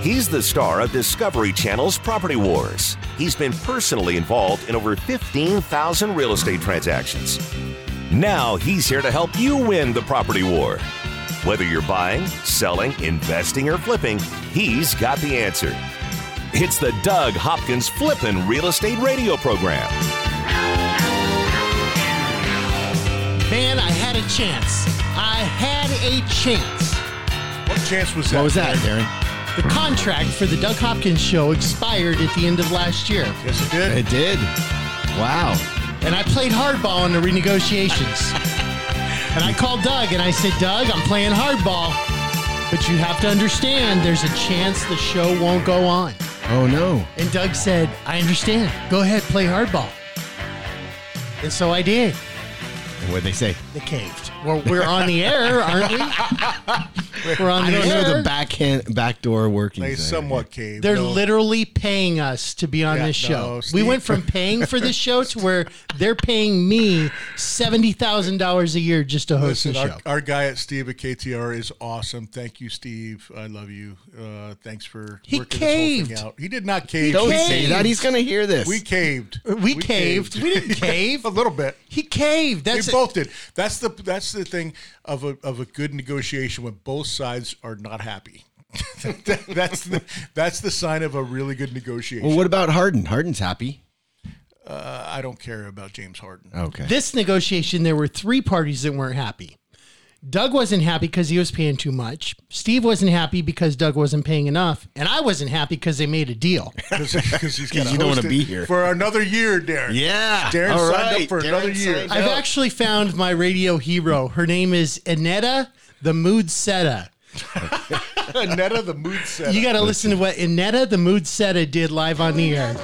He's the star of Discovery Channel's Property Wars. He's been personally involved in over 15,000 real estate transactions. Now he's here to help you win the property war. Whether you're buying, selling, investing, or flipping, he's got the answer. It's the Doug Hopkins Flippin' Real Estate Radio Program. Man, I had a chance. I had a chance. What chance was that? What was that, Darren? Darren? The contract for the Doug Hopkins show expired at the end of last year. Yes, it did. It did. Wow. And I played hardball in the renegotiations. and I called Doug and I said, Doug, I'm playing hardball. But you have to understand there's a chance the show won't go on. Oh no. And Doug said, I understand. Go ahead, play hardball. And so I did. And what'd they say? They caved. We're, we're on the air, aren't we? We're on I the don't air. know the backhand backdoor workings. They somewhat caved. They're No. literally paying us to be on Yeah, this show. no, we Steve- went from paying for this show to where they're paying me seventy thousand dollars a year just to host Listen, the our, show. our guy at Steve at KTR is awesome. Thank you, Steve. I love you. Uh, thanks for He working this whole caved. thing out. He did not cave. Don't We say caved. that. He's gonna hear this. We caved. We caved. We didn't cave. a little bit. He caved. That's we both did. That's the that's the thing of a of a good negotiation when both sides are not happy. That's the that's the sign of a really good negotiation. well, what about Harden? Harden's happy. Uh, I don't care about James Harden. Okay. this negotiation. There were three parties that weren't happy. Doug wasn't happy because he was paying too much. Steve wasn't happy because Doug wasn't paying enough, and I wasn't happy because they made a deal. Because he's got you don't wanna be here. for another year, Darren. Yeah. Darren All signed right. up for Darren another year. signed I've up. actually found my radio hero. Her name is Anetta the Mood Setter. Netta the mood setter. You got to listen to what Inetta the Mood Setter did live on the air.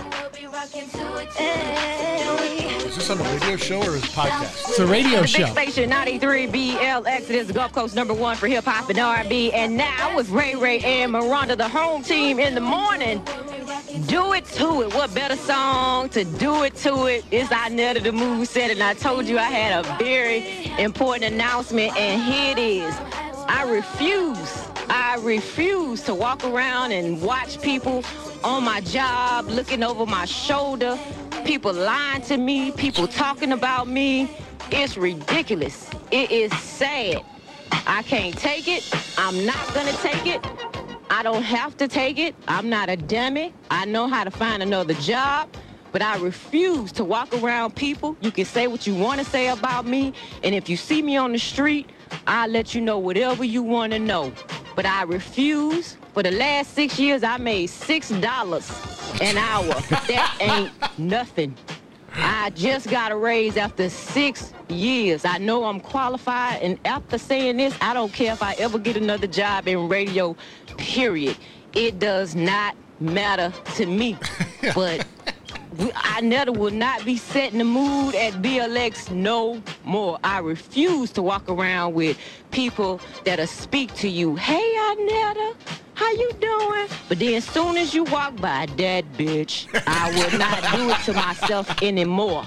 Is this on a radio show or is it a podcast? It's a radio Big show. Station 93 BLX. It is the Gulf Coast number one for hip hop and R&B. And now with Ray Ray and Miranda, the home team in the morning. Do it to it. What better song to do it to it? It's Inetta the Mood said, and I told you I had a very important announcement, and here it is. I refuse. I refuse to walk around and watch people on my job looking over my shoulder, people lying to me, people talking about me. It's ridiculous. It is sad. I can't take it. I'm not gonna take it. I don't have to take it. I'm not a dummy. I know how to find another job. But I refuse to walk around people. You can say what you want to say about me. And if you see me on the street, I'll let you know whatever you want to know. But I refuse. For the last six years, I made $6 an hour. that ain't nothing. I just got a raise after six years. I know I'm qualified, and after saying this, I don't care if I ever get another job in radio, period. It does not matter to me. But I never will not be setting the mood at BLX no more. I refuse to walk around with people that'll speak to you. Hey, Anetta, how you doing? But then as soon as you walk by, that bitch, I will not do it to myself anymore.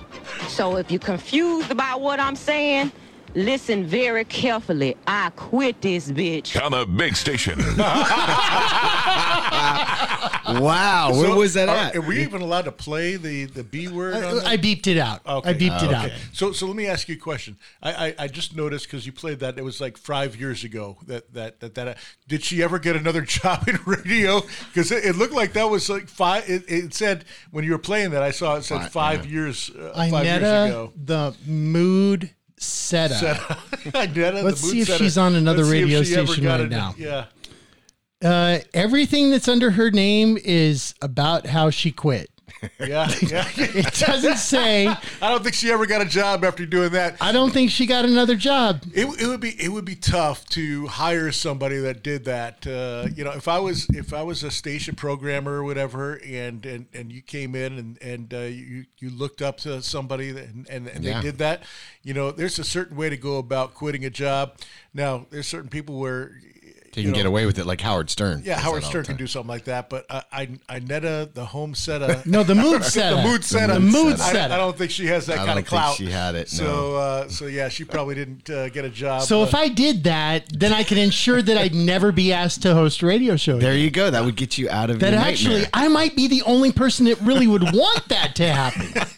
So if you're confused about what I'm saying, listen very carefully. I quit this bitch. On the big station. Wow. Where So, was that are, at? Are we even allowed to play the, the B word? on I, that? I beeped it out. I beeped it out. So, so let me ask you a question. I, I, I just noticed because you played that it was like five years ago that that that, that did she ever get another job in radio? Because it, it looked like that was like five. It, it said when you were playing that, I saw it said Five, five years. Uh, five years Inetta ago. the Mood Setter. Inetta, Let's see if setter. she's on another Let's radio station right it. now. Yeah. Uh, everything that's under her name is about how she quit. Yeah, yeah. It doesn't say. I don't think she ever got a job after doing that. I don't think she got another job. It, it would be it would be tough to hire somebody that did that. Uh, you know, if I was if I was a station programmer or whatever, and and, and you came in and and uh, you you looked up to somebody and and, and Yeah. they did that, you know, there's a certain way to go about quitting a job. Now, there's certain people where They can you get away with it like Howard Stern. Yeah, Howard Stern can do something like that, but I I, I Netta the home setter. No, the mood setter. the mood setter. The mood I, setter. I don't think she has that I kind don't of clout. think she had it, So uh, so yeah, she probably didn't uh, get a job. So uh, if I did that, then I could ensure that I'd never be asked to host a radio show. There again. you go. That would get you out of that your actually, nightmare. I might be the only person that really would want that to happen.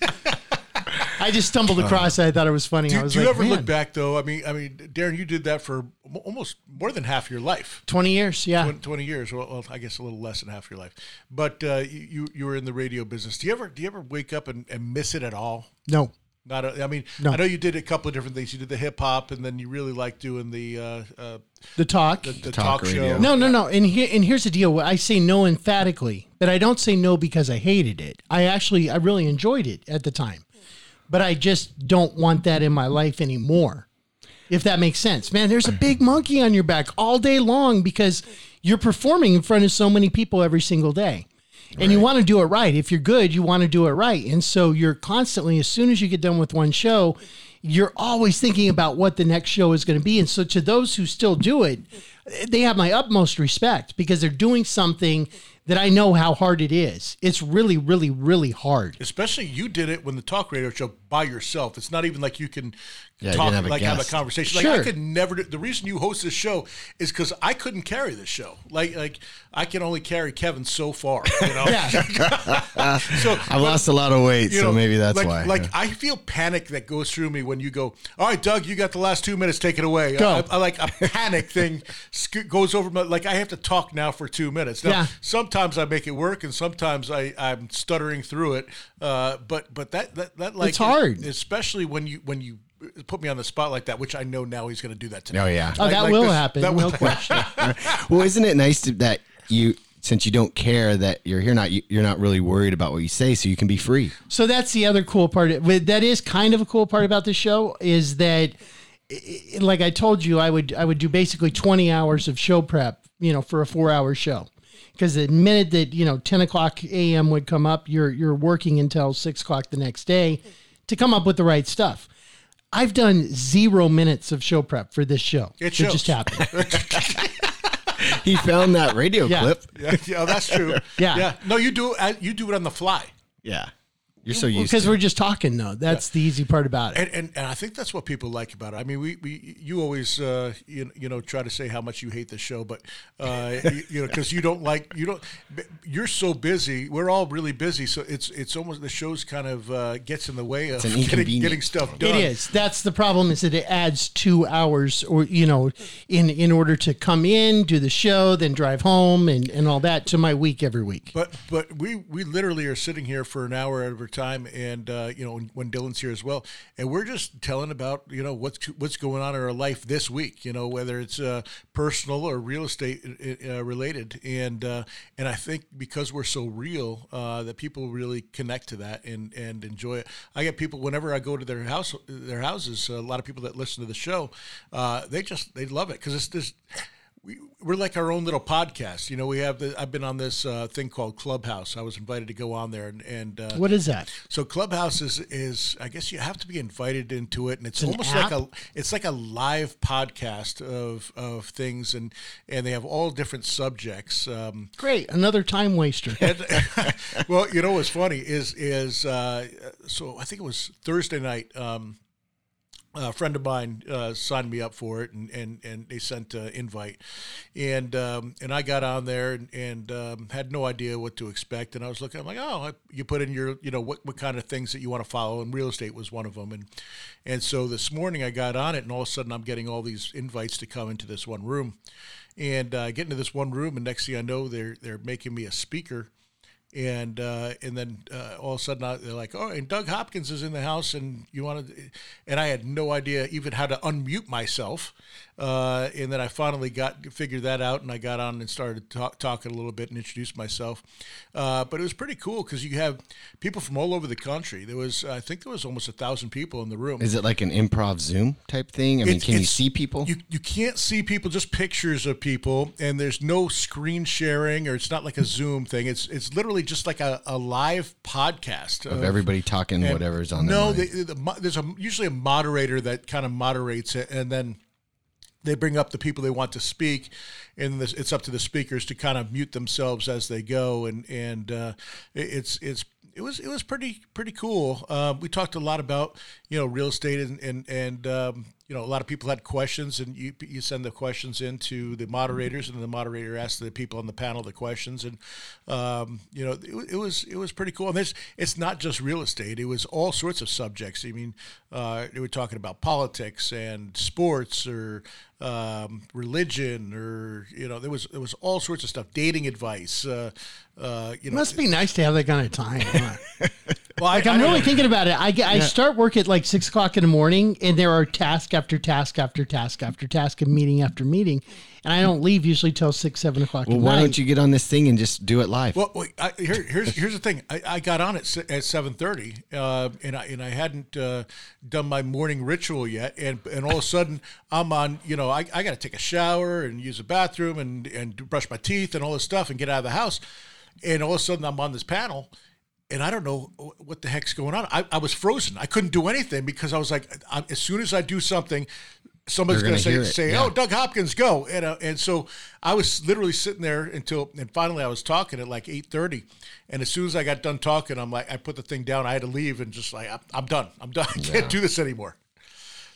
I just stumbled across it. I thought it was funny. do, I you- was do you like, ever Man, look back though? I mean, I mean, Darren, you did that for almost more than half your life. 20 years, yeah. 20, 20 years. Well, well, I guess a little less than half your life. But uh, you, you you were in the radio business. Do you ever do you ever wake up and, and miss it at all? No. Not. A, I mean, No. I know you did a couple of different things. You did the hip hop, and then you really liked doing the uh, uh, The talk. the, the talk talk, radio. show. No, no, no. And here, and here's the deal. I say no emphatically, but I don't say no because I hated it. I actually, I really enjoyed it at the time, but I just don't want that in my life anymore. If that makes sense, man. There's a big monkey on your back all day long because you're performing in front of so many people every single day. And you want to do it right. If you're good, you want to do it right. And so you're constantly, as soon as you get done with one show, you're always thinking about what the next show is going to be. And so to those who still do it, they have my utmost respect because they're doing something that I know how hard it is. It's really, really, really hard. Especially you did it when the talk radio show by yourself. It's not even like you can Yeah, talk, have like have a conversation. Like Sure. I could never. Do, the reason you host this show is because I couldn't carry this show. Like like I can only carry Kevin so far. You know. Yeah. so I've lost a lot of weight, so know, maybe that's like, why. Like I feel panic that goes through me when you go. All right, Doug, you got the last two minutes. Take it away. Go. I, I like a panic thing sc- goes over my. Like I have to talk now for two minutes. Now, Yeah. sometimes I make it work, and sometimes I I'm stuttering through it. Uh, but but that that that like It's hard. especially when you when you put me on the spot like that, which I know now he's going to do that to me. oh yeah. Oh, that like will this- happen. that no will- question. well, isn't it nice to, that you, since you don't care that you're here, not you, you're not really worried about what you say, so you can be free. So that's the other cool part. That is kind of a cool part about the show is that, i- i- like I told you, I would I would do basically twenty hours of show prep, you know, for a four hour show. Because the minute that you know ten o'clock a.m. would come up, you're you're working until six o'clock the next day to come up with the right stuff. I've done zero minutes of show prep for this show. It just happened. He found that radio Yeah. clip. Yeah, yeah, that's true. Yeah. yeah. No, you do. Uh, you do it on the fly. Yeah. You're so used Because we're just talking though. That's the easy part about it. And, and and I think that's what people like about it. I mean, we, we you always uh, you, you know try to say how much you hate the show, but uh, you, you know because you don't like you don't you're so busy. We're all really busy, so it's it's almost the show's kind of uh, gets in the way of getting, getting stuff done. It is. That's the problem. Is that it adds two hours, or you know, in in order to come in, do the show, then drive home, and and all that to my week every week. But but we we literally are sitting here for an hour at a time, and uh, you know when, Dylan's here as well, and we're just telling about you know what's what's going on in our life this week. You know whether it's uh, personal or real estate uh, related, and uh, and I think because we're so real uh, that people really connect to that and and enjoy it. I get people whenever I go to their house their houses. A lot of people that listen to the show, uh, they just they love it because it's this we, we're like our own little podcast. You know, we have the, I've been on this uh, thing called Clubhouse. I was invited to go on there, and, and uh, What is that? so Clubhouse is is I guess you have to be invited into it, and it's an almost like a it's like a live podcast of of things, and and they have all different subjects. Um, Great, another time waster. well, you know what's funny is is uh, so I think it was Thursday night. Um, a friend of mine uh, signed me up for it, and and, and they sent an invite, and um, and I got on there and, and um, had no idea what to expect, and I was looking, I'm like, oh, you put in your, you know, what what kind of things that you want to follow, and real estate was one of them, and and so this morning I got on it, and all of a sudden I'm getting all these invites to come into this one room, and uh, get into this one room, and next thing I know, they're they're making me a speaker and uh, and then uh, all of a sudden I, they're like, oh, and Doug Hopkins is in the house, and you want to, and I had no idea even how to unmute myself, uh, and then I finally got figured that out, and I got on and started talk, talking a little bit and introduced myself, uh, but it was pretty cool because you have people from all over the country. There was, I think, there was almost a thousand people in the room. Is it like an improv Zoom type thing? I mean, It's- can you see people? You, you can't see people, just pictures of people, and there's no screen sharing, or it's not like a Zoom thing. It's it's literally just like a, a live podcast of everybody talking whatever's on No, the, the, there's a usually a moderator that kind of moderates it, and then they bring up the people they want to speak, and this, it's up to the speakers to kind of mute themselves as they go, and and uh, it, it's it's it was it was pretty pretty cool. Uh, we talked a lot about you know real estate and and and um, you know a lot of people had questions, and you you send the questions into the moderators, and the moderator asked the people on the panel the questions, and um, you know it, it, was it was pretty cool. And this it's not just real estate; it was all sorts of subjects. I mean, uh, they were talking about politics and sports or um, religion or you know there was there was all sorts of stuff dating advice uh, uh, you know must be nice to have that kind of time. huh? well, like I, I'm I- really thinking about it. I, I start work at like six o'clock in the morning, and there are task after task after task after task, and meeting after meeting, and I don't leave usually till six seven o'clock. Well, at why night. don't you get on this thing and just do it live? Well, wait, I, here, here's here's the thing. I, I got on at at seven thirty, uh, and I and I hadn't uh, done my morning ritual yet, and and all of a sudden I'm on. You know, I, I got to take a shower and use the bathroom and and brush my teeth and all this stuff and get out of the house, and all of a sudden I'm on this panel. And I don't know what the heck's going on. I, I was frozen. I couldn't do anything because I was like, I, as soon as I do something, somebody's going to say, say yeah. oh, Doug Hopkins, go. And, uh, and so I was literally sitting there until, and finally I was talking at like 8.30. And as soon as I got done talking, I'm like, I put the thing down. I had to leave and just like, I'm, I'm done. I'm done. I can't do this anymore.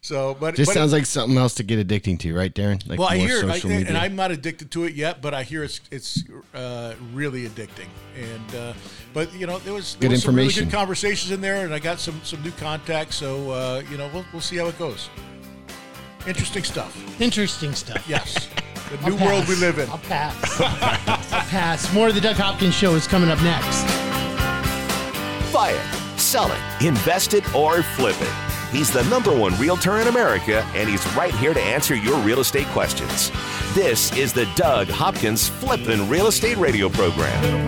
So, but just but, sounds like something else to get addicting to, right, Darren? Like well, I hear, I, and. I'm not addicted to it yet, but I hear it's it's uh, really addicting. And uh, but you know, there was there Good was some really information. good conversations in there, and I got some some new contacts. So uh, you know, we'll we'll see how it goes. Interesting stuff. Interesting stuff. Yes, the I'll new world we live in. I'll pass. I'll pass. More of the Doug Hopkins show is coming up next. Buy it, sell it, invest it, or flip it. He's the number one realtor in America, and he's right here to answer your real estate questions. This is the Doug Hopkins Flippin' Real Estate Radio Program.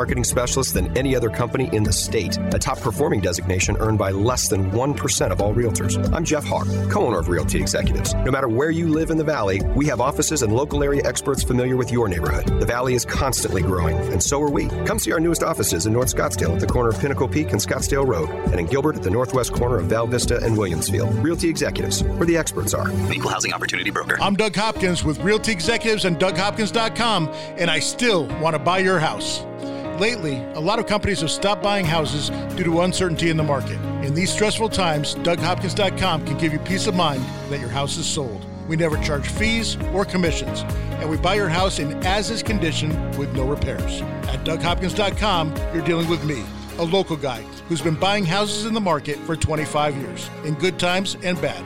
marketing specialists than any other company in the state, a top performing designation earned by less than 1% of all realtors. I'm Jeff Hawk, co owner of Realty Executives. No matter where you live in the Valley, we have offices and local area experts familiar with your neighborhood. The Valley is constantly growing, and so are we. Come see our newest offices in North Scottsdale at the corner of Pinnacle Peak and Scottsdale Road, and in Gilbert at the northwest corner of Val Vista and Williamsfield. Realty Executives, where the experts are. Equal Housing Opportunity Broker. I'm Doug Hopkins with Realty Executives and DougHopkins.com, and I still want to buy your house. Lately, a lot of companies have stopped buying houses due to uncertainty in the market. In these stressful times, DougHopkins.com can give you peace of mind that your house is sold. We never charge fees or commissions, and we buy your house in as is condition with no repairs. At DougHopkins.com, you're dealing with me, a local guy who's been buying houses in the market for 25 years, in good times and bad.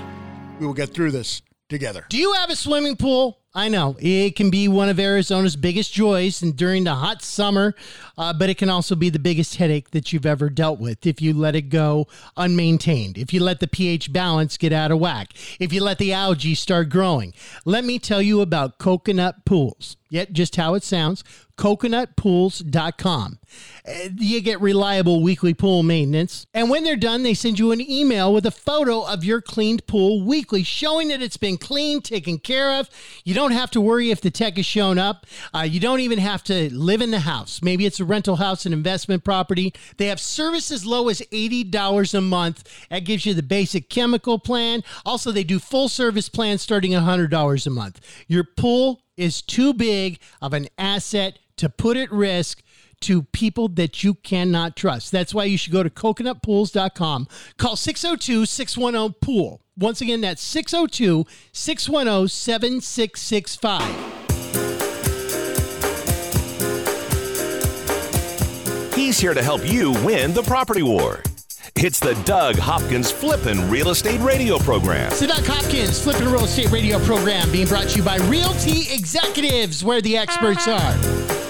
We will get through this together. Do you have a swimming pool? I know it can be one of Arizona's biggest joys and during the hot summer, uh, but it can also be the biggest headache that you've ever dealt with if you let it go unmaintained, if you let the pH balance get out of whack, if you let the algae start growing. Let me tell you about coconut pools. Yet, just how it sounds, coconutpools.com. Uh, You get reliable weekly pool maintenance. And when they're done, they send you an email with a photo of your cleaned pool weekly, showing that it's been cleaned, taken care of. You don't have to worry if the tech has shown up. Uh, you don't even have to live in the house. Maybe it's rental house, and investment property. They have service as low as $80 a month. That gives you the basic chemical plan. Also, they do full service plans starting at $100 a month. Your pool is too big of an asset to put at risk to people that you cannot trust. That's why you should go to coconutpools.com. Call 602 610 Pool. Once again, that's 602 610 7665. He's here to help you win the property war. It's the Doug Hopkins Flippin' Real Estate Radio Program. So Doug Hopkins, Flipping Real Estate Radio program being brought to you by Realty Executives, where the experts are.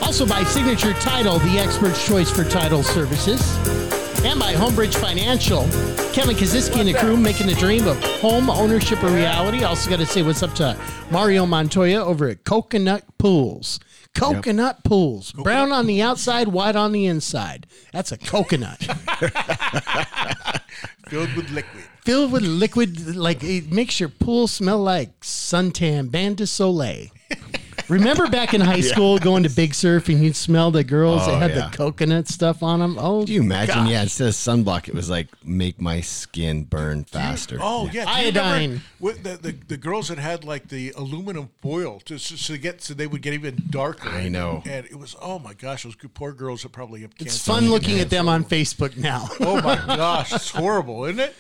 Also by Signature Title, the expert's choice for title services. And by Homebridge Financial. Kevin Kaziski and the crew making the dream of home ownership a reality. Also got to say what's up to Mario Montoya over at Coconut Pools. Coconut pools. Brown on the outside, white on the inside. That's a coconut. Filled with liquid. filled with liquid, like it makes your pool smell like suntan Bain de Soleil. Remember back in high school going to Big Surf and you'd smell the girls Oh, that had yeah. the coconut stuff on them? Oh, Do you imagine? gosh. Yeah, instead of sunblock, it was like make my skin burn faster. Oh yeah, Do you remember Iodine. with the, the the girls that had like the aluminum foil to so, so get so they would get even darker. I know. and it was oh my gosh, those good- poor girls that probably have cancer. It's fun looking at them on Facebook now. Oh my gosh, it's horrible, isn't it?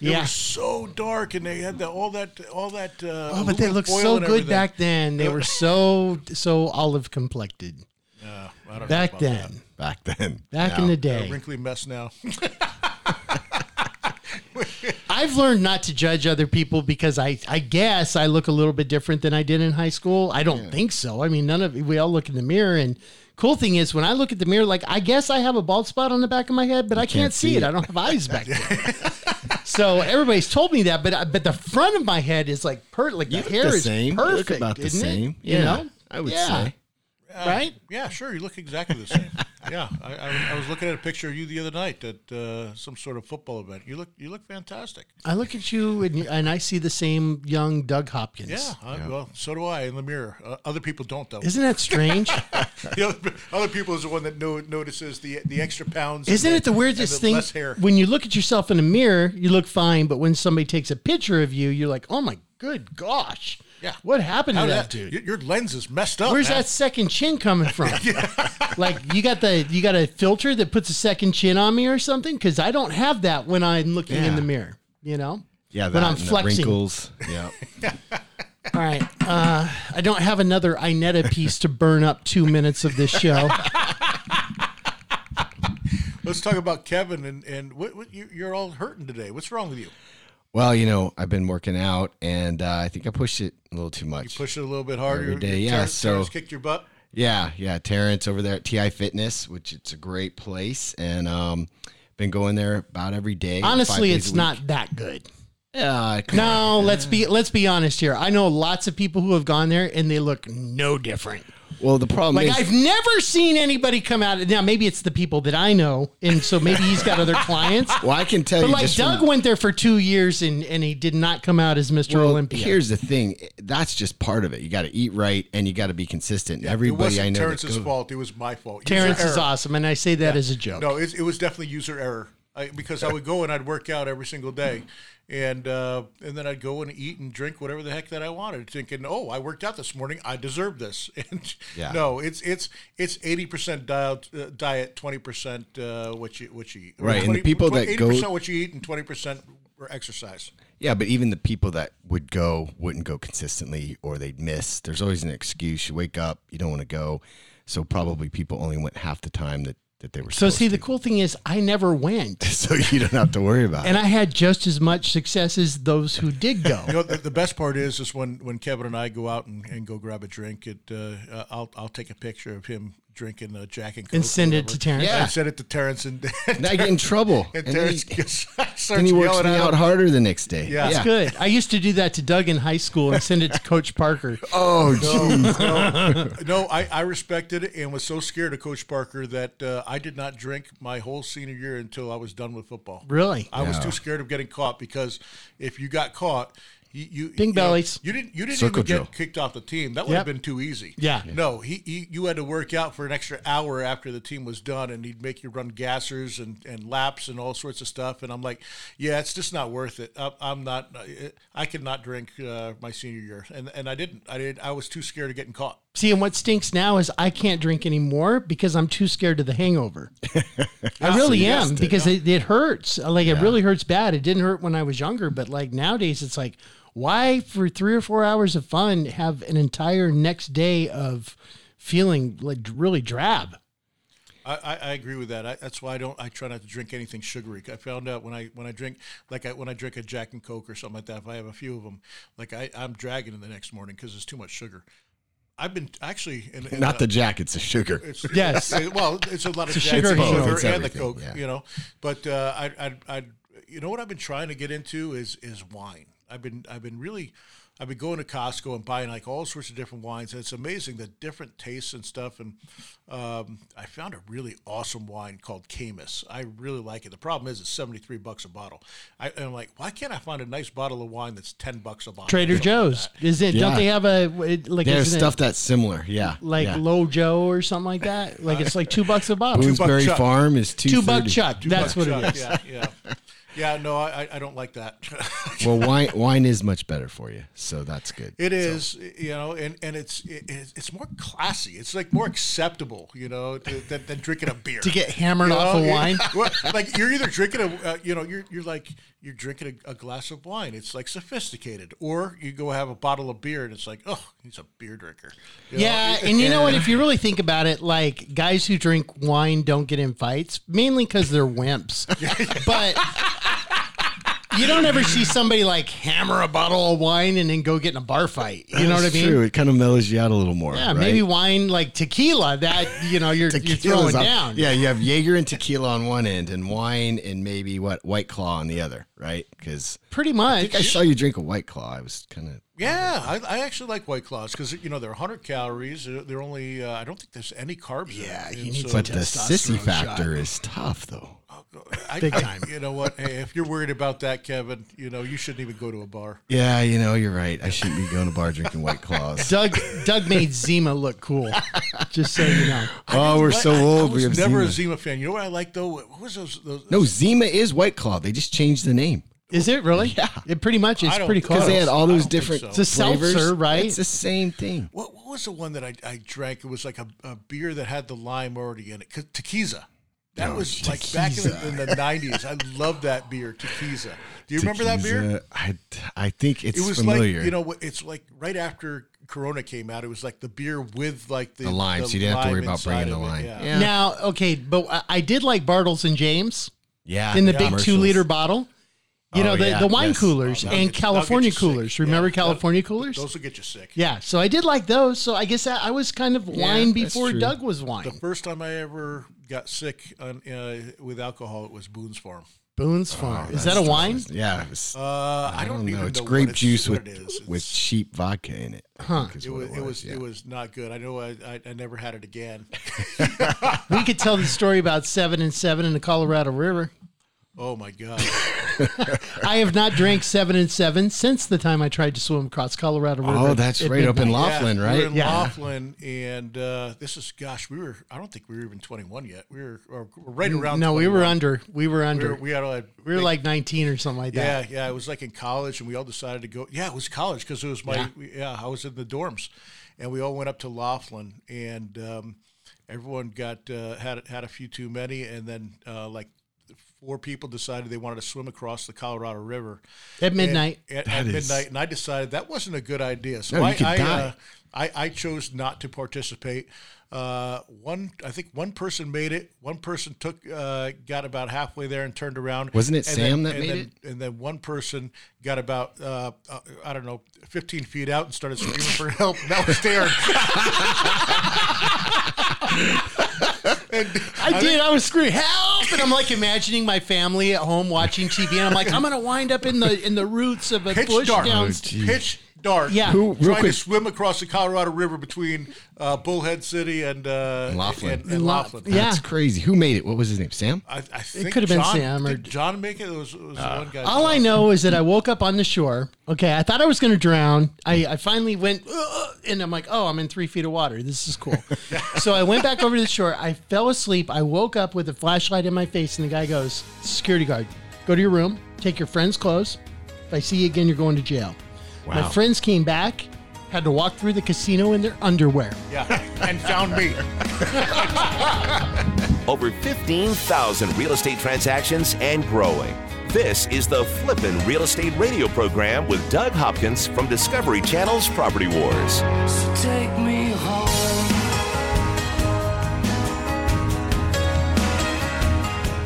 They Yeah. were so dark, and they had the, all that all that. Uh, Oh, but they looked so good back then. They were so so olive complected Yeah, I don't know back about then. Back then. Back Now. in the that. A day. wrinkly mess now. I've learned not to judge other people because I, I guess I look a little bit different than I did in high school. I don't think so. I mean, none of we all look in the mirror, and cool thing is when I look at the mirror, like I guess I have a bald spot on the back of my head, but I can't, see see it. it. I don't have eyes back there. So everybody's told me that, but uh, but the front of my head is like per like You the hair the is same. You look perfect, about the isn't same. It? You Yeah, know, I would Yeah. say. right. yeah, sure, you look exactly the same. yeah, I, I, I was looking at a picture of you the other night at uh, some sort of football event. You look you look fantastic. I look at you and, and I see the same young Doug Hopkins. Yeah, I, well, so do I in the mirror. Uh, other people don't though. Isn't that strange? the other, other people is the one that know, notices the the extra pounds. Isn't it the and weirdest thing? Hair. When you look at yourself in a mirror, you look fine, but when somebody takes a picture of you, you're like, oh my good gosh. Yeah. What happened How to did that dude? Your, your lens is messed up. Where's man. that second chin coming from? like you got the you got a filter that puts a second chin on me or something? Because I don't have that when I'm looking in the mirror. You know? Yeah, that when I'm and the flexing. wrinkles. Yeah. All right. Uh, I don't have another Inetta piece to burn up two minutes of this show. Let's talk about Kevin and and what, what you, you're all hurting today. What's wrong with you? Well, you know, I've been working out, and uh, I think I pushed it a little too much. You push it a little bit harder. Every day, Your yeah, Terrence- so- Terrence kicked your butt. Yeah, yeah. Terrence over there at TI Fitness, which it's a great place, and um, been going there about every day. Honestly, it's not that good. Yeah, come on. No, let's be let's be honest here. I know lots of people who have gone there and they look no different. Well, the problem Like is, I've never seen anybody come out. Now maybe it's the people that I know, and so maybe he's got other clients. well, I can tell But you, like just Doug from- went there for two years and and he did not come out as Mr. well, Olympia. here's the thing. That's just part of it. You got to eat right, and you got to be consistent. it Everybody wasn't I know, that Terrence's goes- fault. It was my fault. User Terrence is error. awesome, and I say that as a joke. No, it, it was definitely user error. I, because I would go and I'd work out every single day, and uh, and then I'd go and eat and drink whatever the heck that I wanted, thinking, "Oh, I worked out this morning. I deserve this." And Yeah. no, it's it's it's eighty percent diet, uh, diet, twenty percent uh, what you what you eat. Right, and the people that go- eighty percent what you eat and twenty percent or exercise. Yeah, but even the people that would go wouldn't go consistently or they'd miss. There's always an excuse. You wake up, you don't want to go. So probably people only went half the time that, that they were So see, to. the cool thing is I never went, so you don't have to worry about and it. And I had just as much success as those who did go. You know, the, the best part is is when, when Kevin and I go out and, and go grab a drink. It uh, uh, I'll I'll take a picture of him drinking uh, Jack and Coke And send it to Terrence? And Yeah. send it to Terrence and And I get in trouble. and and then Terrence he, gets, starts then he works me at out harder the next day. Yeah. It's good. I used to do that to Doug in high school and send it to Coach Parker. Oh, geez. No, I, I respected it and was so scared of Coach Parker that uh, I did not drink my whole senior year until I was done with football. Really? I was too scared of getting caught because if you got caught, you, you Bing you know, bellies. you didn't you didn't Circle even get drill. kicked off the team. That would have been too easy. Yeah. No, he, he you had to work out for an extra hour after the team was done, and he'd make you run gassers and, and laps and all sorts of stuff. And I'm like, yeah, it's just not worth it. I, I'm not. I could not drink uh, my senior year, and and I didn't. I did. I was too scared of getting caught. See, and what stinks now is I can't drink anymore because I'm too scared of the hangover. I really am because it, it hurts. Uh, like it really hurts bad. It didn't hurt when I was younger, but like nowadays, it's like why for three or four hours of fun have an entire next day of feeling like really drab. I, I, I agree with that. I, that's why I don't. I try not to drink anything sugary. I found out when I when I drink like I, when I drink a Jack and Coke or something like that. If I have a few of them, like I, I'm dragging in the next morning because it's too much sugar. I've been actually in, in Not uh, the jack, it's the sugar. It's, Yes. it- well, it's a lot of It's a Jack sugar and hangover. sugar It's and the Coke, yeah. you know. But uh, I, I, I, you know what I've been trying to get into is is wine. I've been I've been really. I've been going to Costco and buying like all sorts of different wines, and it's amazing the different tastes and stuff. And um, I found a really awesome wine called Caymus. I really like it. The problem is it's seventy three bucks a bottle. I, and I'm like, why can't I find a nice bottle of wine that's ten bucks a bottle? Trader Something like Joe's that. is it? Don't they have a like There's isn't it stuff that's similar. Yeah. like yeah. Low Joe or something like that? Like it's like two bucks a bottle. Boonesbury Farm is two Two buck chuck. That's what Chuck, it is. Yeah, yeah, yeah. No, I, I don't like that. Well, wine wine is much better for you, so that's good. It is, you know, and, and it's it, it's more classy. It's like more acceptable, you know, to, than, than drinking a beer. To get hammered You off know, of wine. well, like you're either drinking a, uh, you know, you're you're like you're drinking a, a glass of wine. It's like sophisticated, or you go have a bottle of beer, and it's like, oh, he's a beer drinker. You know? Yeah, and you know what? If you really think about it, like guys who drink wine don't get in fights, mainly because they're wimps. but you don't ever see somebody like hammer a bottle of wine and then go get in a bar fight. You know what I That's mean? True. It kind of mellows you out a little more. Yeah, right? maybe wine like tequila that you know you're, you're Tequila's throwing on- down. Yeah, you have Jaeger and tequila on one end, and wine and maybe what White Claw on the other, right? Because pretty much. I much. think I saw you drink a White Claw. I was kind of Yeah, I, I actually like White Claws because you know they're 100 calories. They're, they're only uh, I don't think there's any carbs. Yeah, in it. he And needs but the sissy factor is tough, though. I, Big I- time. You know what? Hey, if you're worried about that, Kevin, you know you shouldn't even go to a bar. Yeah, you know, you're right. I shouldn't be going to a bar drinking White Claws. Doug Doug made Zima look cool. Just so you know. oh, we're But so old. I we was have never Zima. a Zima fan. You know what I like though? What was those? those No, Zima is White Claw. They just changed the name Is it really? Yeah. It pretty much is I don't- pretty because close. because they had all I those don't think different so. It's a flavors. seltzer, right? It's the same thing. What, what was the one that I, I drank? It was like a, a beer that had the lime already in it. K- Tequiza. That was like back in the, in the 90s. I loved that beer, Tequiza. Do you remember that beer? Tequila, I, I think it's It was familiar. like, you know, what- it's like right after Corona came out, it was like the beer with like the, The lime, so you didn't have to worry about inside bringing of the it, lime. Yeah. Yeah. Now, okay, but I- I did like Bartles and James yeah, in the yeah. big Commercials. two liter bottle. You Oh, know, the, yeah, the wine yes. coolers That'll and get California get you sick. coolers. Remember Yeah, California coolers? Those will get you sick. yeah, so I did like those. So I guess that, I was kind of wine that's before. Doug was wine. The first time I ever got sick on, uh, with alcohol, it was Boone's Farm. Boone's Farm. is that a wine? Yeah, was, Uh, I, I don't, don't even know. It's know grape what juice what with it is. with cheap vodka in it. Huh. think is It was, it was yeah. it was not good. I know I, I, I never had it again. We could tell the story about seven and seven in the Colorado River. Oh my god! I have not drank seven and seven since the time I tried to swim across Colorado River. Oh, that's at right up in. Laughlin, yeah, right? We were in Yeah. Laughlin, and uh, this is gosh, we were. I don't think we were even twenty one yet. We were or, or right around. No, we were under. We were We under. were, we had a We were big- like 19 or something like Yeah, that. yeah. Yeah. It was like in college, and we all decided to go. Yeah, it was college because it was my. Yeah. Yeah. yeah, I was in the dorms, and we all went up to Laughlin, and um, everyone got uh, had had a few too many, and then uh, like four people decided they wanted to swim across the Colorado River At midnight. And- at, at is- midnight, and I decided that wasn't a good idea. So No, you I, could I, die. uh, I, I chose not to participate. Uh, one, I think one person made it. One person took, uh, got about halfway there and turned around. Wasn't it And Sam that and made then, it? And then one person got about, uh, uh, I don't know, 15 feet out and started screaming for help. And that was Darren. And I did. I was screaming, help! And I'm like imagining my family at home watching TV, and I'm like, I'm gonna wind up in the in the roots of a pitch bush dark. down. Oh, pitch dark. Yeah. Who- real trying to swim across the Colorado River between uh, Bullhead City and uh, Laughlin. And, and Laughlin. yeah. That's crazy. Who made it? What was his name? Sam? I, I think it could have been Sam or- did John make it. It was, it was the one guy. All I know is that I woke up on the shore. Okay, I thought I was going to drown. I, I finally went, and I'm like, oh, I'm in three feet of water. This is cool. so I went back over to the shore. I fell asleep. I woke up with a flashlight in my face, and the guy goes, security guard, go to your room, take your friend's clothes. If I see you again, you're going to jail. My friends came back, had to walk through the casino in their underwear. Yeah, and found me. Over 15,000 real estate transactions and growing. This is the Flippin' Real Estate Radio program with Doug Hopkins from Discovery Channel's Property Wars. So Take me home.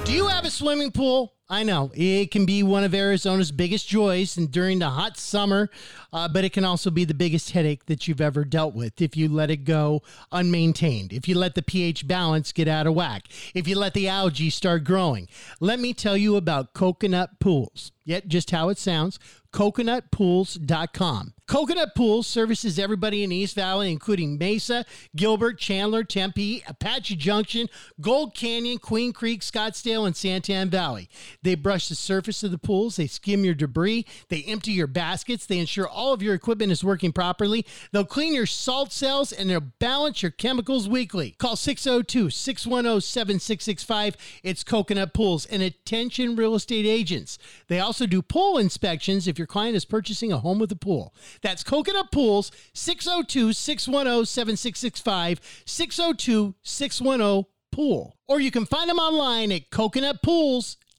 Do you have a swimming pool? I know it can be one of Arizona's biggest joys and during the hot summer, uh, but it can also be the biggest headache that you've ever dealt with if you let it go unmaintained, if you let the pH balance get out of whack, if you let the algae start growing. Let me tell you about coconut pools. Yet, just how it sounds coconutpools.com. Coconut Pools services everybody in East Valley, including Mesa, Gilbert, Chandler, Tempe, Apache Junction, Gold Canyon, Queen Creek, Scottsdale, and Santan Valley. They brush the surface of the pools, they skim your debris, they empty your baskets, they ensure all of your equipment is working properly. They'll clean your salt cells and they'll balance your chemicals weekly. Call 602 610 7665. It's Coconut Pools and attention real estate agents. They also do pool inspections if your client is purchasing a home with a pool. That's Coconut Pools, 602 610 7665, 602 610 Pool. Or you can find them online at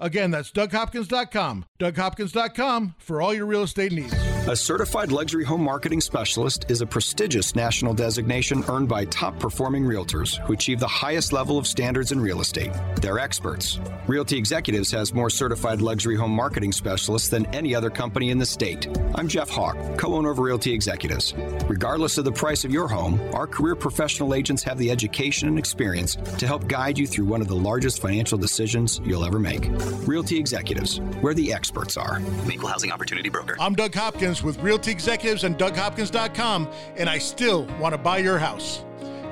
Again, that's DougHopkins.com. DougHopkins.com for all your real estate needs. A certified luxury home marketing specialist is a prestigious national designation earned by top performing realtors who achieve the highest level of standards in real estate. They're experts. Realty Executives has more certified luxury home marketing specialists than any other company in the state. I'm Jeff Hawk, co owner of Realty Executives. Regardless of the price of your home, our career professional agents have the education and experience to help guide you through one of the largest financial decisions you'll ever make. Realty Executives, where the experts are. Equal Housing Opportunity Broker. I'm Doug Hopkins with Realty Executives and DougHopkins.com, and I still want to buy your house.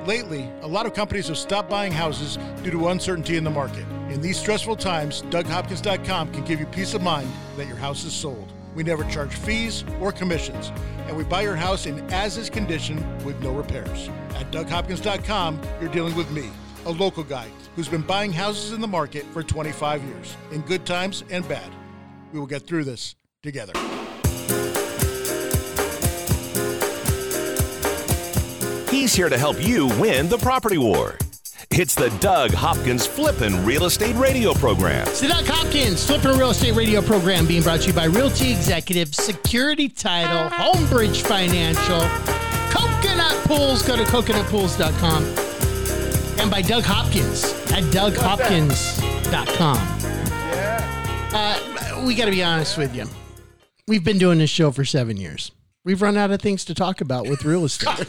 Lately, a lot of companies have stopped buying houses due to uncertainty in the market. In these stressful times, DougHopkins.com can give you peace of mind that your house is sold. We never charge fees or commissions, and we buy your house in as is condition with no repairs. At DougHopkins.com, you're dealing with me, a local guy who's been buying houses in the market for 25 years, in good times and bad. We will get through this together. He's here to help you win the property war. It's the Doug Hopkins Flippin' Real Estate Radio program. It's the Doug Hopkins Flipping Real Estate Radio program being brought to you by Realty Executive, Security Title, Homebridge Financial, Coconut Pools. Go to coconutpools.com. By Doug Hopkins at DougHopkins.com. Uh, we got to be honest with you. We've been doing this show for seven years. We've run out of things to talk about with real estate.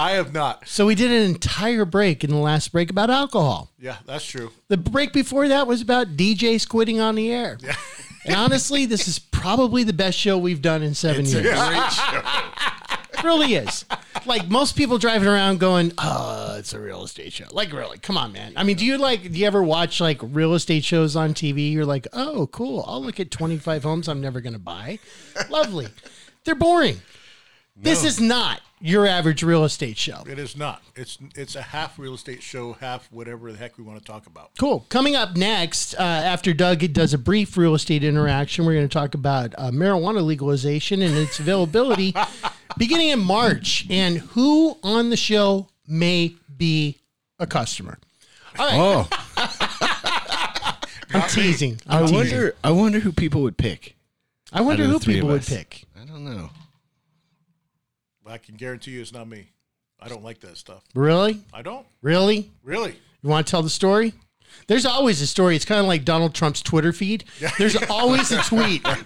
I have not. so we did an entire break in the last break about alcohol. Yeah, that's true. The break before that was about DJs quitting on the air. Yeah. And honestly, this is probably the best show we've done in seven years. It really is. Like most people driving around going, "Oh, it's a real estate show." Like really, come on, man. I mean, do you like? Do you ever watch like real estate shows on TV? You're like, "Oh, cool. I'll look at 25 homes I'm never going to buy." Lovely. They're boring. This is not your average real estate show. It is not. It's it's a half real estate show, half whatever the heck we want to talk about. Cool. Coming up next, uh, after Doug does a brief real estate interaction, we're going to talk about uh, marijuana legalization and its availability beginning in March and who on the show may be a customer. All right. Oh, I'm teasing. I I'm teasing. wonder. I wonder who people would pick. I wonder who people would pick. I don't know. I can guarantee you, it's not me. I don't like that stuff. Really? I don't Really? really. You want to tell the story? There's always a story. It's kind of like Donald Trump's Twitter feed. There's always a tweet.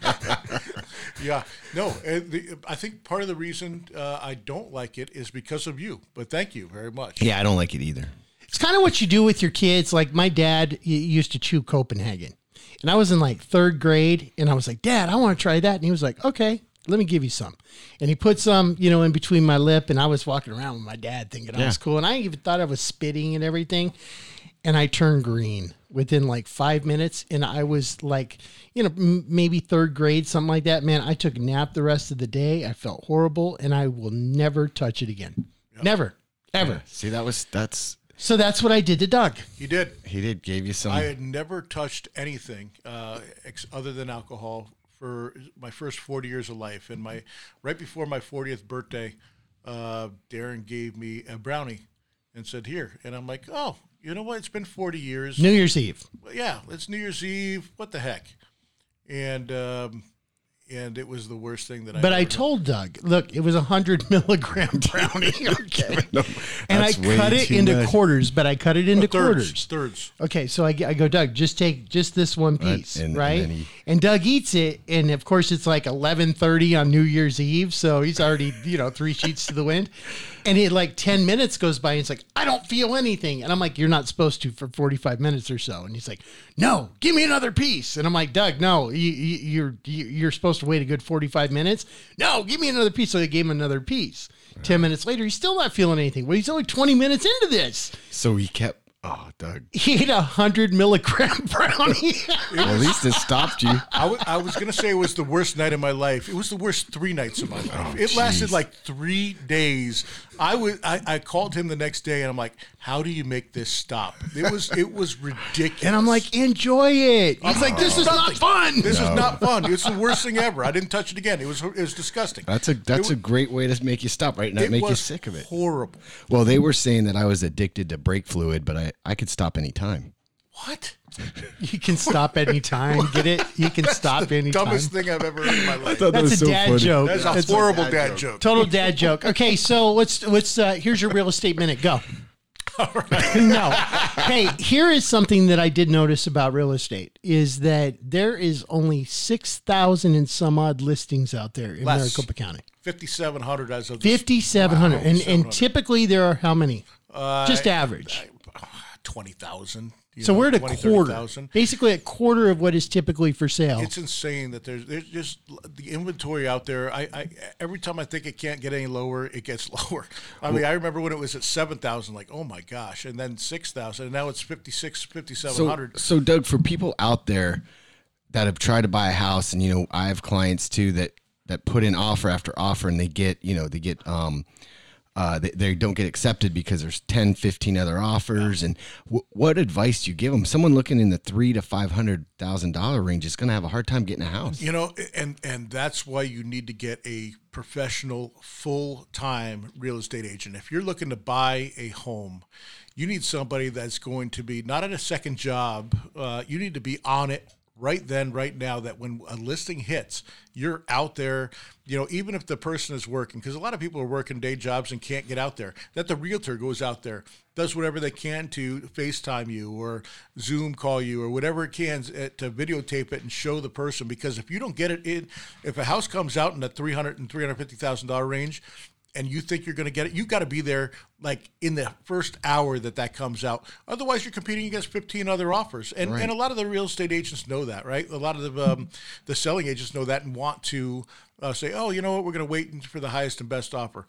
Yeah, no. the, I think part of the reason uh, I don't like it is because of you. But thank you very much. Yeah, I don't like it either. It's kind of what you do with your kids. Like my dad he used to chew Copenhagen, and I was in like third grade, and I was like, "Dad, I want to try that," and he was like, "Okay." Let me give you some. And he put some, you know, in between my lip, and I was walking around with my dad thinking I was cool. And I even thought I was spitting and everything. And I turned green within like five minutes. And I was like, you know, m- maybe third grade, something like that. Man, I took a nap the rest of the day. I felt horrible, and I will never touch it again. Never, ever. See, that was that's So that's what I did to Doug. He did. he did gave you some. I had never touched anything uh, ex- other than alcohol for my first 40 years of life. And my right before my 40th birthday, uh, Darren gave me a brownie and said, "Here." And I'm like, "Oh, you know what? It's been 40 years. New Year's Eve. Well, yeah, it's New Year's Eve. What the heck?" And um, and it was the worst thing that I. But I told Doug, look, it was a hundred milligram brownie. Okay. and I cut it into much. quarters, but I cut it into thirds, quarters. thirds. Okay, so I, I go, Doug, just take just this one piece, and- and right? then he- And Doug eats it, and of course it's like eleven thirty on New Year's Eve, so he's already you know three sheets to the wind. And he like ten minutes goes by, and he's like, I don't feel anything, and I'm like, you're not supposed to for forty five minutes or so. And he's like, No, give me another piece. And I'm like, Doug, no, you, you, you're you- you're supposed to wait a good forty five minutes. No, give me another piece. So they gave him another piece. Ten minutes later, he's still not feeling anything. Well, he's only twenty minutes into this. so he kept. Oh, Doug. He ate a hundred milligram brownie. Well, at least it stopped you. I was going to say it was the worst night of my life. It was the worst three nights of my life. Oh, it lasted like three days. I was I, I called him the next day and I'm like, "How do you make this stop?" It was it was ridiculous. and I'm like, enjoy it. He's like, this is not fun. "This is not fun. It's the worst thing ever." I didn't touch it again. It was it was disgusting. That's a that's It a great way to make you stop, right? Not it make you was sick of it. Horrible. Well, they were saying that I was addicted to brake fluid, but I, I could stop any time. What? You can stop anytime. Get it? You can stop anytime. Dumbest thing I've ever heard in my life. That's a dad joke. That's That's a horrible dad, joke. Total dad joke. Okay, so let's let's uh here's your real estate minute. Go. no. Hey, here is something that I did notice about real estate is that there is only six thousand and some odd listings out there in Less. Maricopa County. 5,700 as of this- Fifty seven hundred. And and typically there are how many? Uh, Just average. 20,000. You So know, we're at a 20, quarter. 30,000. Basically a quarter of what is typically for sale. It's insane that there's there's just the inventory out there. I, I every time I think it can't get any lower, it gets lower. I mean, I remember when it was at seven thousand, like oh my gosh, and then six thousand, and now it's 56, 5700. So, so Doug, for people out there that have tried to buy a house, and you know, I have clients too that that put in offer after offer, and they get, you know, they get, um, uh, they, they don't get accepted because there's 10, 15 other offers. And w- what advice do you give them? Someone looking in the three to five hundred thousand dollar range is going to have a hard time getting a house. You know, and and that's why you need to get a professional, full time real estate agent. If you're looking to buy a home, you need somebody that's going to be not at a second job. Uh, you need to be on it right then, right now. That when a listing hits, you're out there. You know, even if the person is working, because a lot of people are working day jobs and can't get out there. That the realtor goes out there, does whatever they can to FaceTime you or Zoom call you or whatever it can uh, to videotape it and show the person. Because if you don't get it in, if a house comes out in the three hundred and three hundred fifty thousand dollar range, and you think you're going to get it, You've got to be there like in the first hour that that comes out. Otherwise, you're competing against 15 other offers, and and a lot of the real estate agents know that, right? A lot of the um, the selling agents know that and want to uh, say, oh, you know what, we're going to wait for the highest and best offer.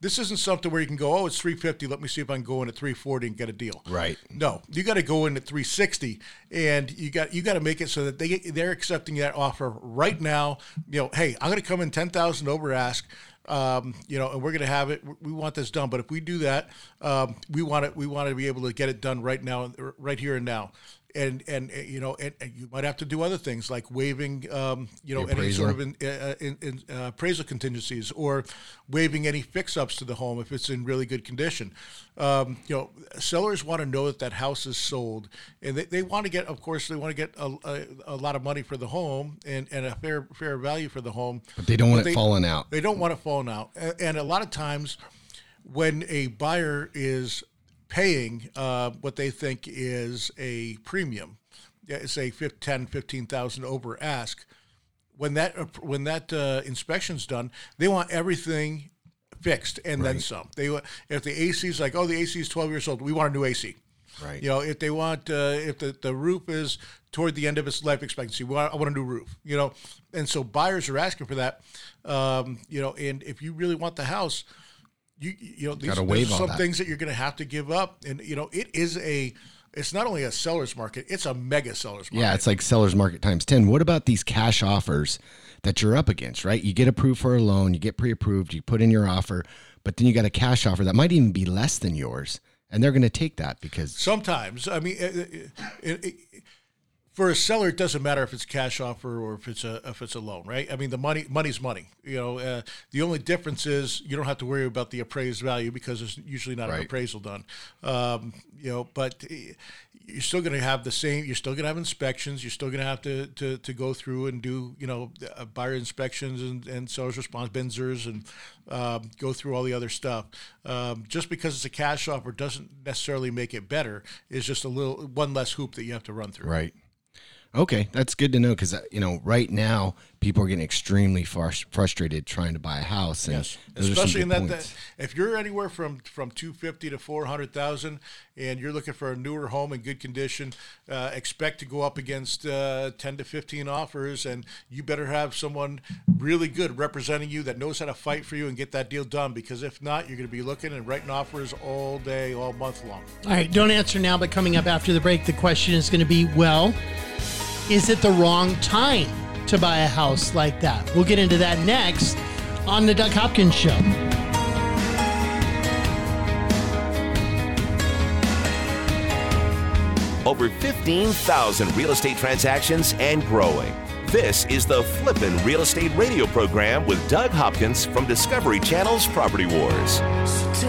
This isn't something where you can go, oh, it's 350. Let me see if I can go in at 340 and get a deal. Right. No, you got to go in at 360, and you got you got to make it so that they they're accepting that offer right now. You know, hey, I'm going to come in 10,000 over ask. Um, you know, and we're going to have it. We want this done, but if we do that, um, we want it. We want to be able to get it done right now, right here and now. And, and uh, you know and, and you might have to do other things like waiving um, you know any sort of appraisal. in, uh, in, in, uh, appraisal contingencies or waiving any fix ups to the home if it's in really good condition. Um, you know, sellers want to know that that house is sold, and they, they want to get, of course, they want to get a, a, a lot of money for the home and, and a fair fair value for the home. But they don't want it falling out. They don't want it falling out, and, and a lot of times when a buyer is paying uh, what they think is a premium, say fif- 10, 15,000 over ask, when that uh, when that uh, inspection's done, they want everything fixed and then some. They if the AC is like, oh, the AC is 12 years old, we want a new AC. Right. You know, if they want, uh, if the, the roof is toward the end of its life expectancy, well, I want a new roof. You know, and so buyers are asking for that. Um, you know, and if you really want the house, you you know, these, are some that. things that you're going to have to give up. And you know, it is a, it's not only a seller's market, it's a mega seller's market. Yeah, it's like seller's market times 10. What about these cash offers that you're up against, right? You get approved for a loan, you get pre approved, you put in your offer, but then you got a cash offer that might even be less than yours. And they're going to take that because, Sometimes, I mean, it, it, it- for a seller, it doesn't matter if it's cash offer or if it's a if it's a loan, right? I mean, the money money's money. You know, uh, the only difference is you don't have to worry about the appraised value because there's usually not an appraisal done. Um, you know, but you're still going to have the same. You're still going to have inspections. You're still going to have to, to to go through and do you know uh, buyer inspections and and seller's response BINSRs and um, go through all the other stuff. Um, just because it's a cash offer doesn't necessarily make it better. It's just a little one less hoop that you have to run through. right. Okay, that's good to know because, you know, right now people are getting extremely frus- frustrated trying to buy a house. And Yes, those are some especially in that, that if you're anywhere from from 250 to 400,000 and you're looking for a newer home in good condition, uh, expect to go up against uh, 10 to 15 offers and you better have someone really good representing you that knows how to fight for you and get that deal done because if not, you're going to be looking and writing offers all day, all month long. All right, don't answer now, but coming up after the break, the question is going to be well, is it the wrong time to buy a house like that? We'll get into that next on The Doug Hopkins Show. Over 15,000 real estate transactions and growing. This is the Flippin' Real Estate Radio program with Doug Hopkins from Discovery Channel's Property Wars. So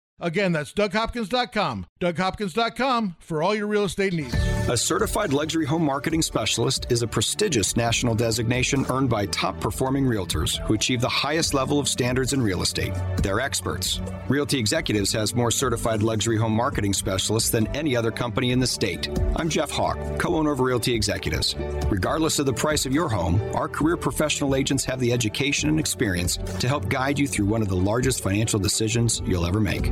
Again, that's DougHopkins.com. DougHopkins.com for all your real estate needs. A certified luxury home marketing specialist is a prestigious national designation earned by top performing realtors who achieve the highest level of standards in real estate. They're experts. Realty Executives has more certified luxury home marketing specialists than any other company in the state. I'm Jeff Hawk, co owner of Realty Executives. Regardless of the price of your home, our career professional agents have the education and experience to help guide you through one of the largest financial decisions you'll ever make.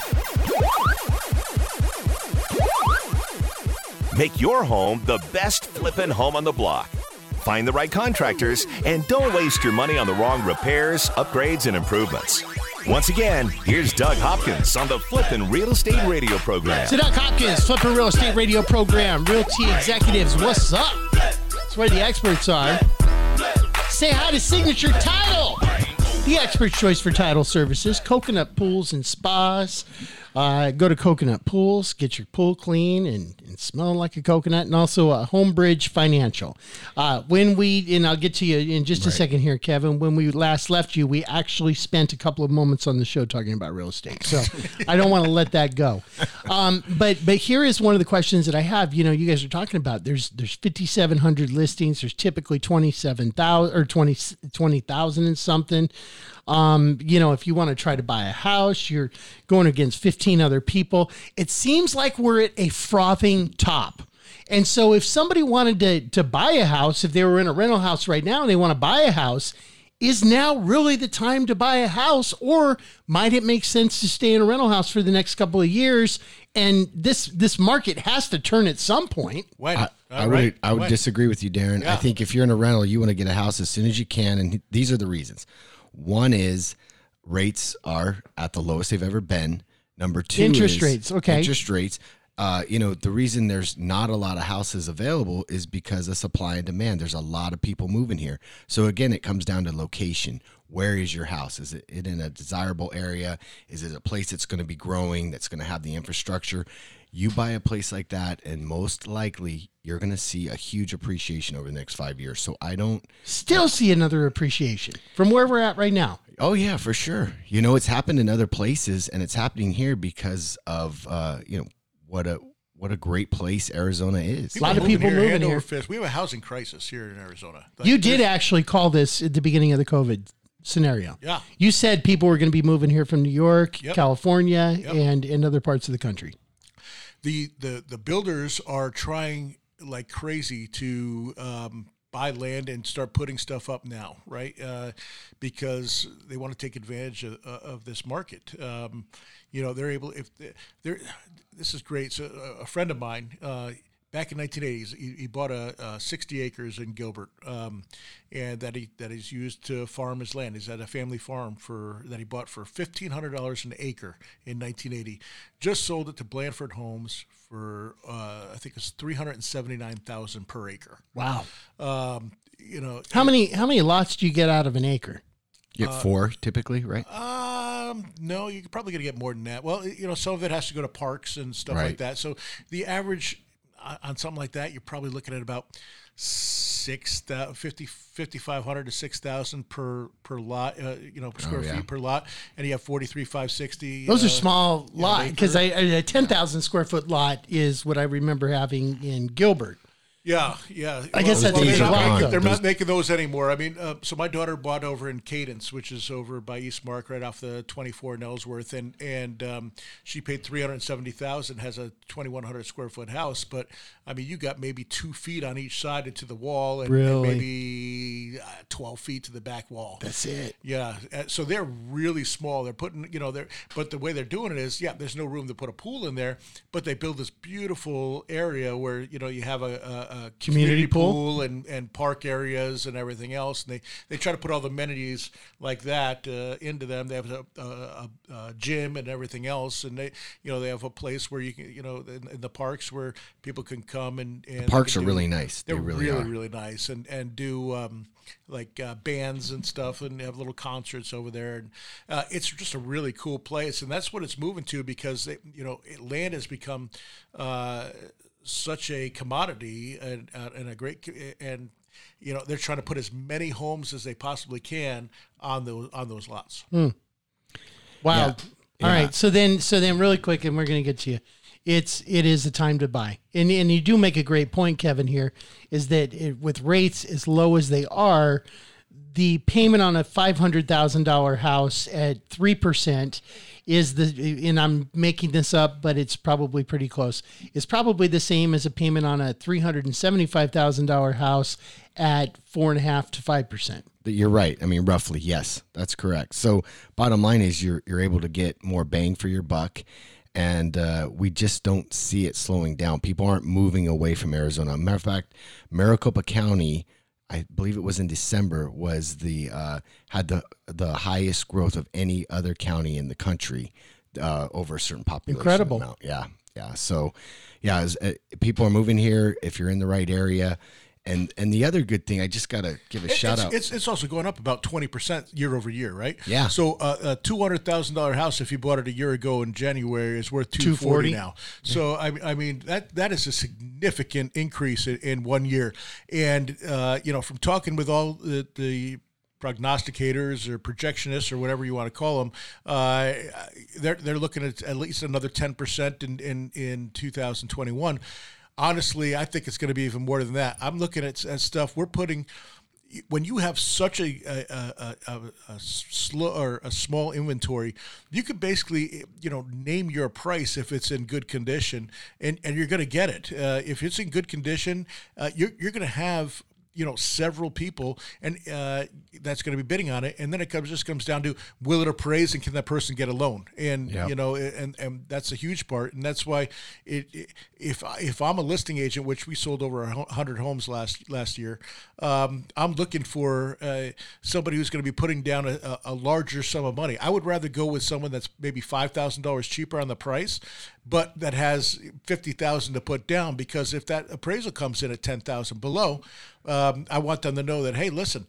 Make your home the best flippin' home on the block. Find the right contractors and don't waste your money on the wrong repairs, upgrades, and improvements. Once again, here's Doug Hopkins on the Flippin' Real Estate Radio program. So Doug Hopkins, Flippin' Real Estate Radio Program, Realty Executives, what's up? That's where the experts are. Say hi to Signature Title, the expert choice for title services, coconut pools and spas. Uh, go to Coconut Pools, get your pool clean and, and smelling like a coconut, and also uh, Homebridge Financial. Uh, when we, and I'll get to you in just a second here, Kevin. When we last left you, we actually spent a couple of moments on the show talking about real estate, so I don't want to let that go. Um, but but here is one of the questions that I have. You know, you guys are talking about there's there's 5,700 listings. There's typically 27,000 or 20 20,000 and something. Um, you know, if you want to try to buy a house, you're going against 15 other people. It seems like we're at a frothing top. And so if somebody wanted to to buy a house, if they were in a rental house right now and they want to buy a house, is now really the time to buy a house or might it make sense to stay in a rental house for the next couple of years and this this market has to turn at some point When? I, All I would right. I would When? disagree with you, Darren. I think if you're in a rental, you want to get a house as soon as you can, and these are the reasons. One is rates are at the lowest they've ever been. Number two, Interest rates, okay. Interest rates. Uh, you know, the reason there's not a lot of houses available is because of supply and demand. There's a lot of people moving here. So again, it comes down to location. Where is your house? Is it in a desirable area? Is it a place that's going to be growing, that's going to have the infrastructure? You buy a place like that, and most likely you're going to see a huge appreciation over the next five years. So I don't. still see another appreciation from where we're at right now Oh yeah, for sure. You know, it's happened in other places, and it's happening here because of uh, you know what a what a great place Arizona is. A lot of people moving hand over here. fist. We have a housing crisis here in Arizona. Like, you did actually call this at the beginning of the covid scenario Yeah. you said people were going to be moving here from new york Yep. california Yep. and in other parts of the country the the the builders are trying like crazy to um, buy land and start putting stuff up now, right? Uh, because they want to take advantage of, of this market. Um, you know, they're able if they're. This is great. So a friend of mine. Uh, Back in 1980s, he, he bought a, uh 60 acres in Gilbert, um, and that he that he's used to farm his land. He's at a family farm for that he bought for fifteen hundred dollars an acre in 1980. Just sold it to Blandford Homes for uh, I think it's three hundred and seventy nine thousand per acre. wow Um, you know, how many how many lots do you get out of an acre You get four typically, right? Um, no, you're probably going to get more than that. Well, you know, some of it has to go to parks and stuff like that. So the average uh, on something like that, you're probably looking at about six thou- 50 5500 to 6000 per per lot uh, you know square yeah. feet per lot and you have 43 560 those uh, are small lot because a 10000 square foot lot is what i remember having in gilbert Yeah, yeah. I guess that's they're, not making, they're Those- not making those anymore. I mean, uh, so my daughter bought over in Cadence, which is over by Eastmark, right off the 24 in Ellsworth, and and um, she paid 370,000. Has a 2,100 square foot house, but I mean, you got maybe two feet on each side into the wall, and, and maybe uh, 12 feet to the back wall. that's it Yeah, uh, so they're really small. They're putting, you know, they're but the way they're doing it is, yeah, there's no room to put a pool in there, but they build this beautiful area where you know you have a, a Community community, pool? pool, and, and park areas and everything else. And they, they try to put all the amenities like that uh, into them. They have a, a, a, gym and everything else, and they you know they have a place where you can you know in, in the parks where people can come and, and parks are can really nice. They They're really really are. really nice and and do um, like uh, bands and stuff and have little concerts over there and uh, it's just a really cool place and that's what it's moving to because it, you know has become uh, such a commodity and, uh, and a great and you know they're trying to put as many homes as they possibly can on those on those lots. Wow. Yeah. All Yeah. right. So then, so then, really quick, and we're going to get to you. It's it is the time to buy, and and you do make a great point, Kevin. Here is that it, with rates as low as they are, the payment on a five hundred thousand dollar house at three percent is the and I'm making this up, but it's probably pretty close. It's probably the same as a payment on a three hundred and seventy five thousand dollar house at four and a half to five percent. You're right. I mean, roughly, yes, that's correct. So, bottom line is you're you're able to get more bang for your buck, and uh, we just don't see it slowing down. People aren't moving away from Arizona. Matter of fact, Maricopa County, I believe it was in December, was the uh, had the the highest growth of any other county in the country uh, over a certain population. Incredible. amount. Yeah, yeah. So, yeah, as, uh, people are moving here if you're in the right area. And and the other good thing, I just gotta give a It- shout it's, out. It's, it's also going up about twenty percent year over year, right? Yeah. So uh, a two hundred thousand dollar house, if you bought it a year ago in January, is worth two 240? forty now. So I, I mean that that is a significant increase in, in one year. And uh, you know, from talking with all the, the prognosticators or projectionists or whatever you want to call them, uh, they're they're looking at at least another ten percent in in in two thousand twenty one. Honestly, I think it's going to be even more than that. I'm looking at, at stuff we're putting when you have such a a, a, a, a slow or a small inventory, you could basically you know name your price if it's in good condition, and, and you're going to get it. Uh, if it's in good condition, uh, you're you're going to have you know several people and uh, that's going to be bidding on it and then it comes just comes down to will it appraise and can that person get a loan and Yep. you know and and that's a huge part and that's why it, it if if I'm a listing agent which we sold over a hundred homes last last year um, I'm looking for uh, somebody who's going to be putting down a, a, larger sum of money I would rather go with someone that's maybe five thousand dollars cheaper on the price but that has fifty thousand to put down because if that appraisal comes in at ten thousand below um, I want them to know that hey listen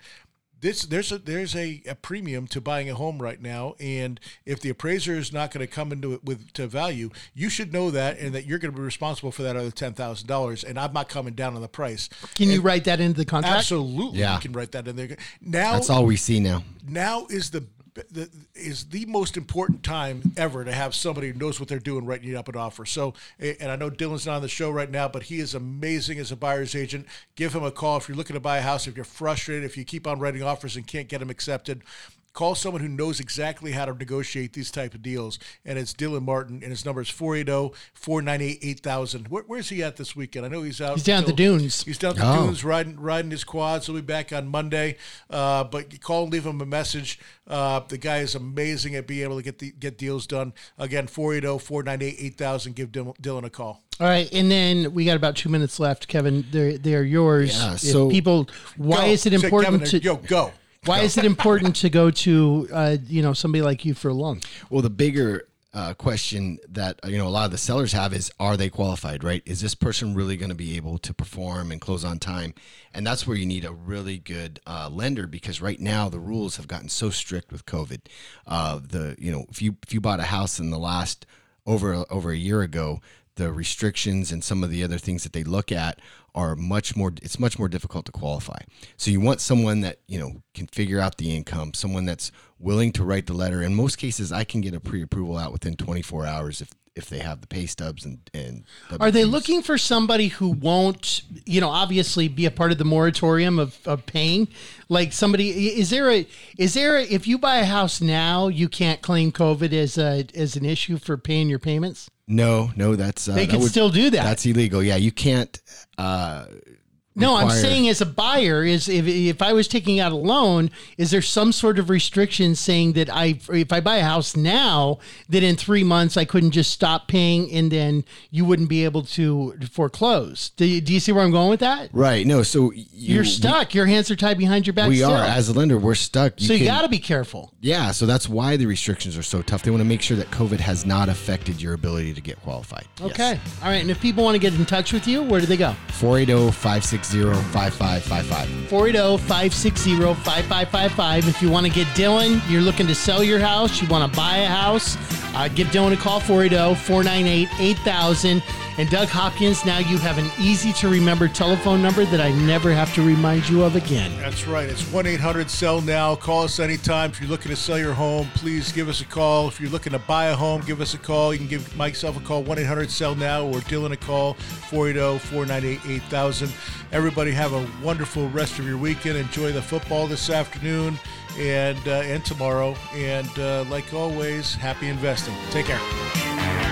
this there's a there's a, a premium to buying a home right now and if the appraiser is not going to come into it with to value you should know that and that you're going to be responsible for that other $10,000 and I'm not coming down on the price Can you write that into the contract? absolutely Yeah. you can write that in there now That's all we see now. now is the, the is the most important time ever to have somebody who knows what they're doing writing you up an offer. So, and I know Dylan's not on the show right now, but he is amazing as a buyer's agent. Give him a call if you're looking to buy a house. If you're frustrated, if you keep on writing offers and can't get them accepted. Call someone who knows exactly how to negotiate these type of deals, and it's Dylan Martin, and his number is oh, 480-498-8000. Where, where's he at this weekend? I know he's out. He's down at the dunes. He's down at the Oh. dunes riding riding his quads. He'll be back on Monday. Uh, but call and leave him a message. Uh, the guy is amazing at being able to get the get deals done. Again, oh, 480-498-8000. Give Dylan, Dylan a call. All right, and then we got about two minutes left, Kevin. They're they're yours. Yeah, If so- people, why Go. is it Say, important Kevin, to yo go? Why is it important to go to uh, you know somebody like you for a loan? Well, the bigger uh, question that you know a lot of the sellers have is, are they qualified? Right? Is this person really going to be able to perform and close on time? And that's where you need a really good uh, lender because right now the rules have gotten so strict with COVID. Uh, the you know if you if you bought a house in the last over over a year ago, the restrictions and some of the other things that they look at are much more it's much more difficult to qualify so you want someone that you know can figure out the income someone that's willing to write the letter in most cases i can get a pre-approval out within 24 hours if if they have the pay stubs and and Are they looking for somebody who won't, you know, obviously be a part of the moratorium of, of paying? Like somebody is there a is there a, if you buy a house now, you can't claim COVID as a as an issue for paying your payments? No no that's uh, They that can still do that. that's illegal yeah you can't uh No, I'm saying as a buyer is if if I was taking out a loan, is there some sort of restriction saying that I if I buy a house now that in three months I couldn't just stop paying and then you wouldn't be able to foreclose? Do you, do you see where I'm going with that? right. No, so you, You're stuck. Your hands are tied behind your back. We, we still. are as a lender. We're stuck. so you can- got to be careful. Yeah, so that's why the restrictions are so tough. They want to make sure that COVID has not affected your ability to get qualified. Okay. All right. And if people want to get in touch with you, where do they go? 480 560 5555. 480 560 5555. If you want to get Dylan, you're looking to sell your house, you want to buy a house, uh, give Dylan a call 480 498 8000. And Doug Hopkins, now you have an easy to remember telephone number that I never have to remind you of again. That's right. It's 1 800 Sell Now. Call us anytime. If you're looking to sell your home, please give us a call. If you're looking to buy a home, give us a call. You can give myself a call, 1 800 Sell Now, or Dylan a call, oh, 480 498 8000. Everybody have a wonderful rest of your weekend. Enjoy the football this afternoon and, uh, and tomorrow. And uh, like always, happy investing. Take care.